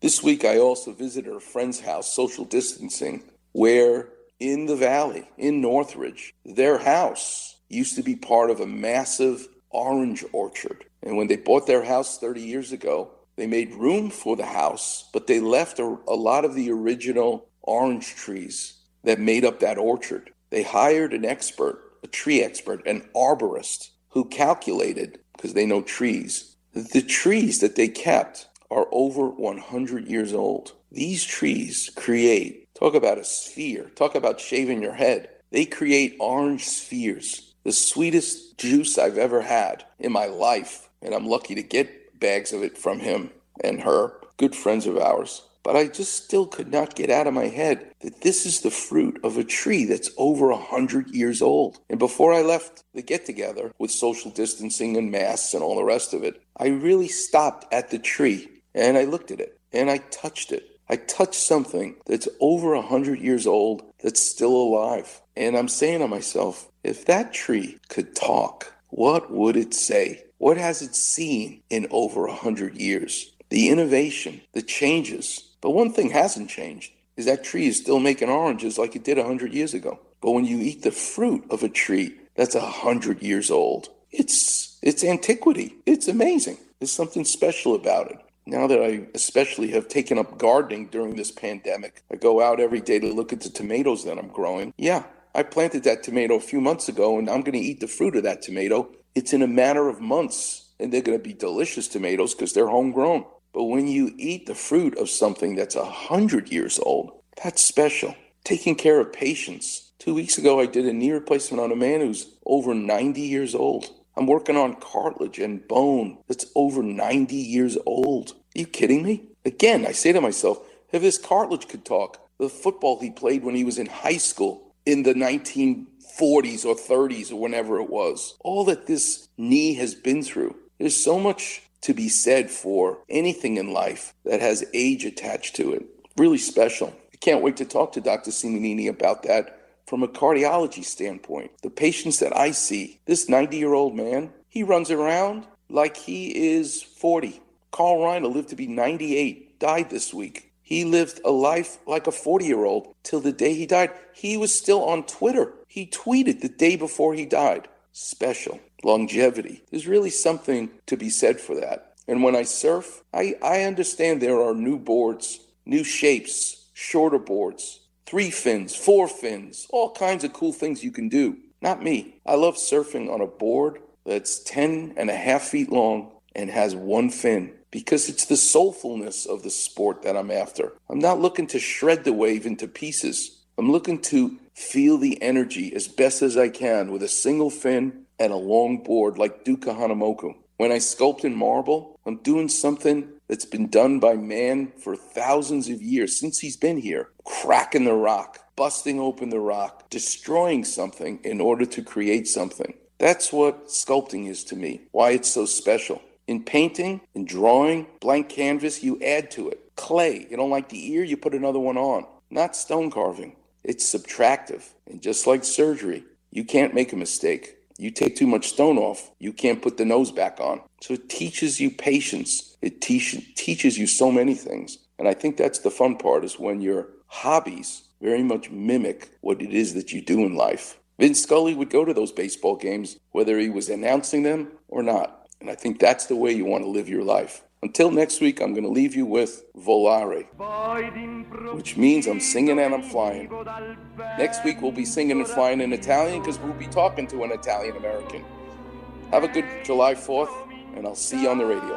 This week, I also visited a friend's house, social distancing, where in the valley, in Northridge, their house used to be part of a massive orange orchard. And when they bought their house 30 years ago, they made room for the house, but they left a, a lot of the original orange trees that made up that orchard. They hired an expert, a tree expert, an arborist, who calculated, because they know trees, the trees that they kept are over 100 years old. These trees create, talk about a sphere, talk about shaving your head. They create orange spheres, the sweetest juice I've ever had in my life. And I'm lucky to get bags of it from him and her, good friends of ours. But I just still could not get out of my head that this is the fruit of a tree that's over a hundred years old. And before I left the get together with social distancing and masks and all the rest of it, I really stopped at the tree and I looked at it and I touched it. I touched something that's over a hundred years old that's still alive. And I'm saying to myself, if that tree could talk, what would it say? What has it seen in over a hundred years? The innovation, the changes. But one thing hasn't changed is that tree is still making oranges like it did a hundred years ago. But when you eat the fruit of a tree that's a hundred years old, it's it's antiquity. It's amazing. There's something special about it now that I especially have taken up gardening during this pandemic, I go out every day to look at the tomatoes that I'm growing. Yeah, I planted that tomato a few months ago and I'm going to eat the fruit of that tomato. It's in a matter of months and they're going to be delicious tomatoes because they're homegrown. But when you eat the fruit of something that's a hundred years old, that's special. Taking care of patients. Two weeks ago, I did a knee replacement on a man who's over 90 years old. I'm working on cartilage and bone that's over 90 years old. Are you kidding me? Again, I say to myself, if this cartilage could talk, the football he played when he was in high school in the 1940s or 30s or whenever it was, all that this knee has been through, there's so much to be said for anything in life that has age attached to it. Really special. I can't wait to talk to Dr. Simonini about that from a cardiology standpoint, the patients that I see, this 90 year old man, he runs around like he is 40. Carl Reiner lived to be 98, died this week. He lived a life like a 40 year old till the day he died. He was still on Twitter. He tweeted the day before he died. Special longevity. There's really something to be said for that. And when I surf, I, I understand there are new boards, new shapes, shorter boards, three fins, four fins, all kinds of cool things you can do. Not me. I love surfing on a board that's 10 and a half feet long and has one fin because it's the soulfulness of the sport that I'm after. I'm not looking to shred the wave into pieces. I'm looking to feel the energy as best as I can with a single fin and a long board like Duke Kahanamoku. When I sculpt in marble, I'm doing something that's been done by man for thousands of years since he's been here, cracking the rock, busting open the rock, destroying something in order to create something. That's what sculpting is to me, why it's so special. In painting, in drawing, blank canvas, you add to it. Clay, you don't like the ear, you put another one on. Not stone carving. It's subtractive. And just like surgery, you can't make a mistake. You take too much stone off, you can't put the nose back on. So it teaches you patience. It te- teaches you so many things. And I think that's the fun part is when your hobbies very much mimic what it is that you do in life. Vin Scully would go to those baseball games, whether he was announcing them or not. And I think that's the way you want to live your life. Until next week, I'm going to leave you with Volare, which means I'm singing and I'm flying. Next week, we'll be singing and flying in Italian because we'll be talking to an Italian American. Have a good July 4th, and I'll see you on the radio.